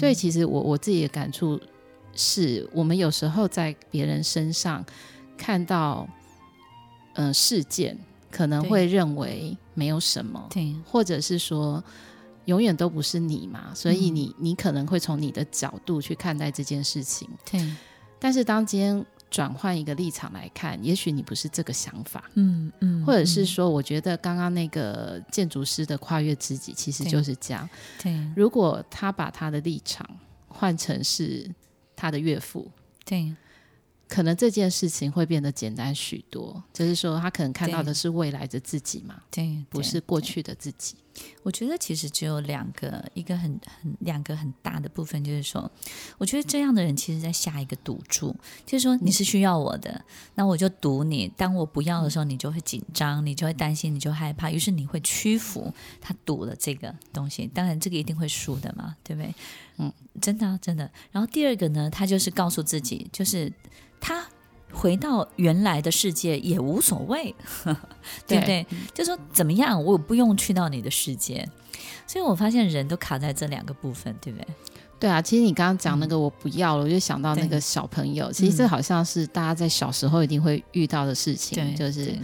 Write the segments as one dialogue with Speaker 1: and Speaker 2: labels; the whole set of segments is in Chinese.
Speaker 1: 所以其实我我自己的感触是，我们有时候在别人身上看到，嗯、呃，事件可能会认为没有什么，
Speaker 2: 对，
Speaker 1: 或者是说永远都不是你嘛，所以你你可能会从你的角度去看待这件事情，
Speaker 2: 对。
Speaker 1: 但是当今天转换一个立场来看，也许你不是这个想法，
Speaker 2: 嗯嗯，
Speaker 1: 或者是说，我觉得刚刚那个建筑师的跨越自己其实就是这样。
Speaker 2: 对，对，
Speaker 1: 如果他把他的立场换成是他的岳父，
Speaker 2: 对，
Speaker 1: 可能这件事情会变得简单许多。就是说，他可能看到的是未来的自己嘛，
Speaker 2: 对，
Speaker 1: 不是过去的自己。
Speaker 2: 我觉得其实只有两个，一个很很两个很大的部分，就是说，我觉得这样的人其实在下一个赌注，就是说你是需要我的，那我就赌你。当我不要的时候，你就会紧张，你就会担心，你就害怕，于是你会屈服。他赌了这个东西，当然这个一定会输的嘛，对不对？嗯，真的真的。然后第二个呢，他就是告诉自己，就是他。回到原来的世界也无所谓，对不对？就说怎么样，我不用去到你的世界。所以我发现人都卡在这两个部分，对不对？
Speaker 1: 对啊，其实你刚刚讲那个我不要了，嗯、我就想到那个小朋友。其实这好像是大家在小时候一定会遇到的事情，就是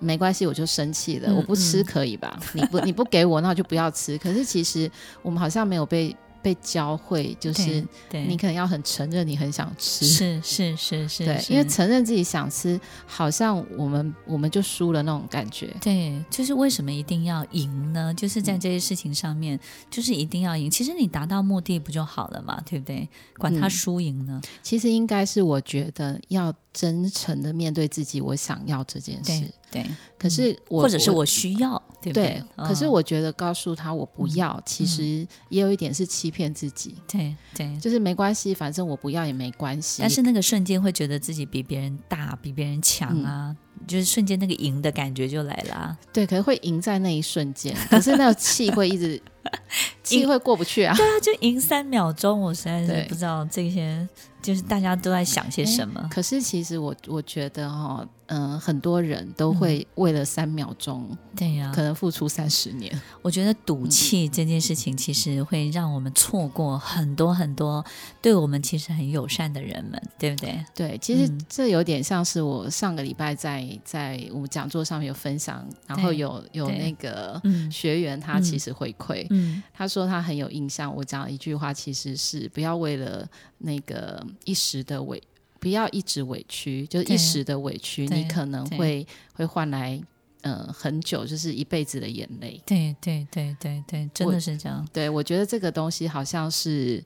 Speaker 1: 没关系，我就生气了，我不吃可以吧？嗯、你 不你不给我，那我就不要吃。可是其实我们好像没有被。被教会就是，你可能要很承认你很想吃，
Speaker 2: 是是是是，
Speaker 1: 对，因为承认自己想吃，好像我们我们就输了那种感觉。
Speaker 2: 对，就是为什么一定要赢呢？就是在这些事情上面，就是一定要赢。其实你达到目的不就好了嘛，对不对？管他输赢呢？
Speaker 1: 嗯，其实应该是我觉得要真诚的面对自己，我想要这件事。
Speaker 2: 对，对，
Speaker 1: 可是我
Speaker 2: 或者是我需要。对不，对，
Speaker 1: 可是我觉得告诉他我不要，嗯、其实也有一点是欺骗自己。
Speaker 2: 对对，
Speaker 1: 就是没关系，反正我不要也没关系。
Speaker 2: 但是那个瞬间会觉得自己比别人大，比别人强啊。嗯就是瞬间那个赢的感觉就来了，啊，
Speaker 1: 对，可能会赢在那一瞬间，可是那个气会一直 气会过不去啊。
Speaker 2: 对啊，就赢三秒钟，我实在是不知道这些就是大家都在想些什么。
Speaker 1: 可是其实我我觉得哈，哦，嗯，呃，很多人都会为了三秒钟，
Speaker 2: 对呀，
Speaker 1: 可能付出三十年。
Speaker 2: 我觉得赌气这件事情其实会让我们错过很多很多对我们其实很友善的人们，对不对？
Speaker 1: 对，其实这有点像是我上个礼拜在。在我们讲座上面有分享，然后有有那个学员他其实回馈，嗯，他说他很有印象。我讲一句话，其实是不要为了那个一时的委，不要一直委屈，就是一时的委屈，你可能会会换来呃很久，就是一辈子的眼泪。
Speaker 2: 对对对对对，真的是这样。
Speaker 1: 对，我觉得这个东西好像是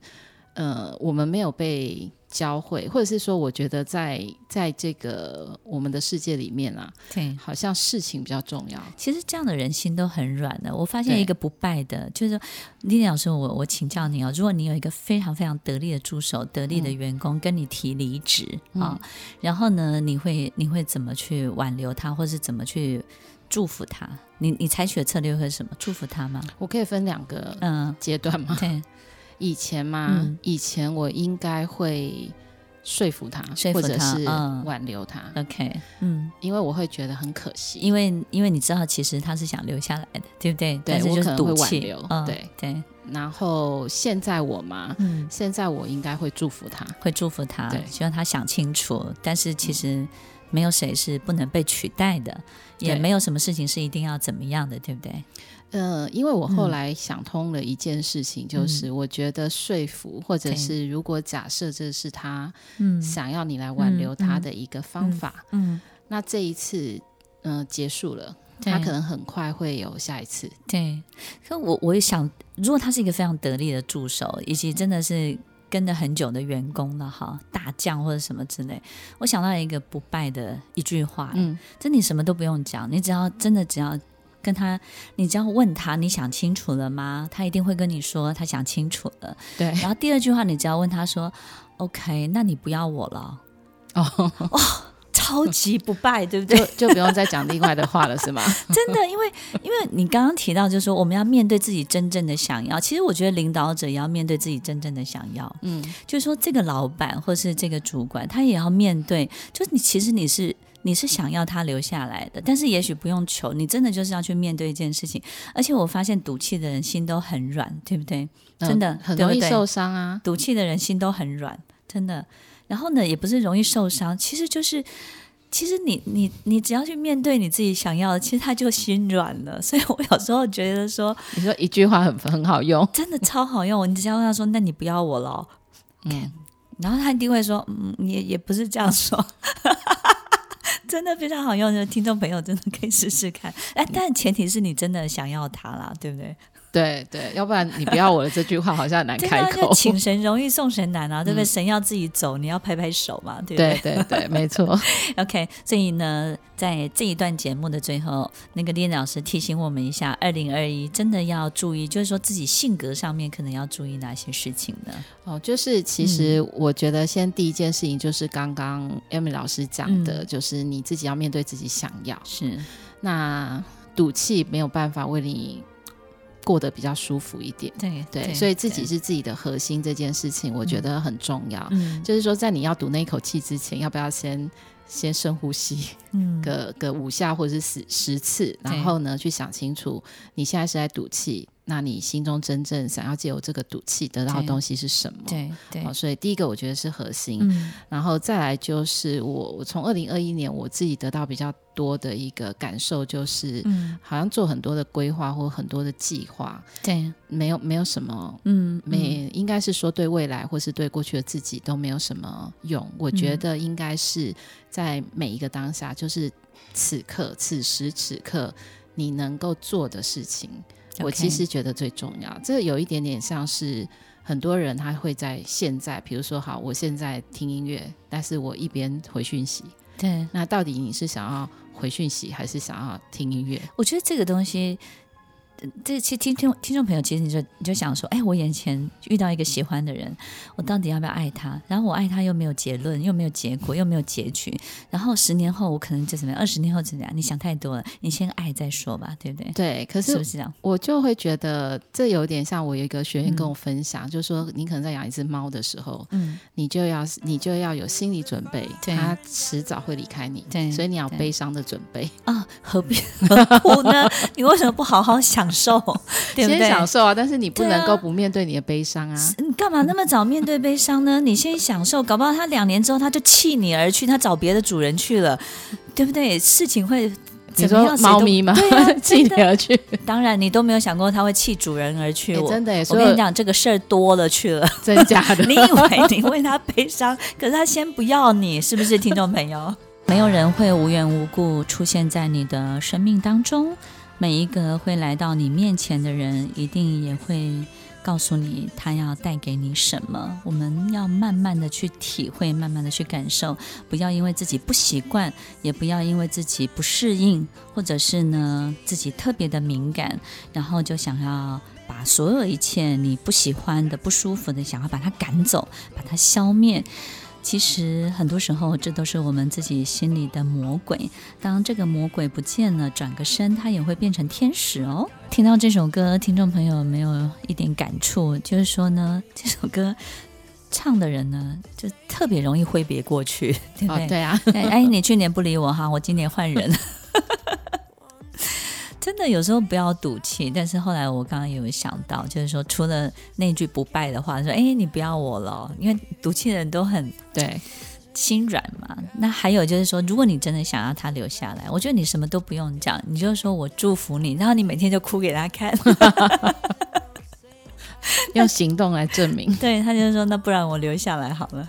Speaker 1: 呃我们没有被。教会，或者是说，我觉得在在这个我们的世界里面啊，
Speaker 2: 对，
Speaker 1: 好像事情比较重要。
Speaker 2: 其实这样的人心都很软的。我发现一个不败的，就是说丽丽老师，我我请教你啊，如果你有一个非常非常得力的助手、得力的员工跟你提离职啊，嗯、然后呢，你会你会怎么去挽留他，或是怎么去祝福他？你你采取的策略会是什么？祝福他吗？
Speaker 1: 我可以分两个嗯阶段吗？
Speaker 2: 对。
Speaker 1: 以前嘛，嗯、以前我应该会说服他，
Speaker 2: 说服他，或者
Speaker 1: 是挽留他。
Speaker 2: 嗯、OK，嗯，
Speaker 1: 因为我会觉得很可惜，
Speaker 2: 因为因为你知道，其实他是想留下来的，对不对？对，
Speaker 1: 我可能会挽留。
Speaker 2: 嗯、
Speaker 1: 对
Speaker 2: 对。
Speaker 1: 然后现在我嘛，嗯，现在我应该会祝福他，
Speaker 2: 会祝福他，
Speaker 1: 对，
Speaker 2: 希望他想清楚。但是其实没有谁是不能被取代的，嗯、也没有什么事情是一定要怎么样的，对不对？
Speaker 1: 嗯、呃，因为我后来想通了一件事情，就是我觉得说服，嗯、或者是如果假设这是他想要你来挽留他的一个方法，嗯，嗯。嗯那这一次嗯、呃、结束了，他可能很快会有下一次。
Speaker 2: 对，可我我也想，如果他是一个非常得力的助手，以及真的是跟了很久的员工了哈，大将或者什么之类，我想到一个不败的一句话，嗯，这你什么都不用讲，你只要真的只要。跟他，你只要问他，你想清楚了吗？他一定会跟你说他想清楚了。
Speaker 1: 对。
Speaker 2: 然后第二句话，你只要问他说：“OK，那你不要我了。”哦，哇，超级不败，对不对？
Speaker 1: 就就不用再讲另外的话了，是吗？
Speaker 2: 真的，因为因为你刚刚提到，就是说我们要面对自己真正的想要。其实我觉得领导者也要面对自己真正的想要。嗯，就是说这个老板或是这个主管，他也要面对，就是你其实你是。你是想要他留下来的，但是也许不用求，你真的就是要去面对一件事情。而且我发现赌气的人心都很软，对不对？真的、嗯、
Speaker 1: 很容易受伤啊！
Speaker 2: 赌气的人心都很软，真的。然后呢，也不是容易受伤，其实就是，其实你你你只要去面对你自己想要的，其实他就心软了。所以我有时候觉得说，
Speaker 1: 你说一句话很很好用，
Speaker 2: 真的超好用。你只要问他说：“那你不要我了？”嗯，然后他一定会说：“嗯，也也不是这样说。”真的非常好用，就听众朋友真的可以试试看。哎，但前提是你真的想要他啦，对不对？
Speaker 1: 对对，要不然你不要我的这句话好像很难开口。
Speaker 2: 请神容易送神难啊，对不对？嗯、神要自己走，你要拍拍手嘛，对不对？
Speaker 1: 对对对，没错。
Speaker 2: OK，所以呢，在这一段节目的最后，那个 Lily 老师提醒我们一下，二零二一真的要注意，就是说自己性格上面可能要注意哪些事情呢？
Speaker 1: 哦，就是其实我觉得，先第一件事情就是刚刚 Emily 老师讲的，嗯、就是你自己要面对自己想要。
Speaker 2: 是，
Speaker 1: 那赌气没有办法为你。过得比较舒服一
Speaker 2: 点，对
Speaker 1: 对，所以自己是自己的核心这件事情，我觉得很重要。嗯，就是说，在你要赌那一口气之前，要不要先先深呼吸，嗯，个个五下或者是十十次，然后呢，去想清楚你现在是在赌气。那你心中真正想要借由这个赌气得到的东西是什么？
Speaker 2: 对对，
Speaker 1: 对，所以第一个我觉得是核心，嗯、然后再来就是我我从二零二一年我自己得到比较多的一个感受就是，嗯，好像做很多的规划或很多的计划，
Speaker 2: 对，
Speaker 1: 没有没有什么，嗯，没应该是说对未来或是对过去的自己都没有什么用。我觉得应该是在每一个当下，就是此刻此时此刻你能够做的事情。我其实觉得最重要.这有一点点像是很多人他会在现在，比如说，好，我现在听音乐，但是我一边回讯息。
Speaker 2: 对，
Speaker 1: 那到底你是想要回讯息，还是想要听音乐？
Speaker 2: 我觉得这个东西。这其实听听听众朋友，其实你就你就想说，哎，我眼前遇到一个喜欢的人，我到底要不要爱他？然后我爱他又没有结论，又没有结果，又没有结局。然后十年后我可能就怎么样？二十年后怎么样？你想太多了，你先爱再说吧，对不对？
Speaker 1: 对，可是是不是这样？我就会觉得这有点像我有一个学员跟我分享，嗯、就是说你可能在养一只猫的时候，嗯，你就要你就要有心理准备，它迟早会离开你，对，所以你要悲伤的准备
Speaker 2: 啊，何必何苦呢？你为什么不好好享受？享受，对不对？
Speaker 1: 先享受啊！但是你不能够不面对你的悲伤啊！啊
Speaker 2: 你干嘛那么早面对悲伤呢？你先享受，搞不好他两年之后他就弃你而去，他找别的主人去了，对不对？事情会怎么样？
Speaker 1: 猫咪吗？弃 你而去？
Speaker 2: 当然，你都没有想过他会弃主人而去。
Speaker 1: 欸、真的，
Speaker 2: 我跟你讲，这个事儿多了去了，
Speaker 1: 真假的？
Speaker 2: 你以为你为他悲伤，可是他先不要你，是不是？听众朋友，没有人会无缘无故出现在你的生命当中。每一个会来到你面前的人，一定也会告诉你他要带给你什么。我们要慢慢的去体会，慢慢的去感受，不要因为自己不习惯，也不要因为自己不适应，或者是呢自己特别的敏感，然后就想要把所有一切你不喜欢的、不舒服的，想要把它赶走，把它消灭。其实很多时候，这都是我们自己心里的魔鬼。当这个魔鬼不见了，转个身，他也会变成天使哦。听到这首歌，听众朋友有没有一点感触？就是说呢，这首歌唱的人呢，就特别容易挥别过去，对不对？
Speaker 1: 哦、对啊。
Speaker 2: 哎，你去年不理我哈，我今年换人。真的有时候不要赌气，但是后来我刚刚也有想到，就是说除了那句不败的话，说哎，你不要我了，因为赌气的人都很对心软嘛。那还有就是说，如果你真的想要他留下来，我觉得你什么都不用讲，你就说我祝福你，然后你每天就哭给他看，
Speaker 1: 用行动来证明。
Speaker 2: 对，他就说那不然我留下来好了。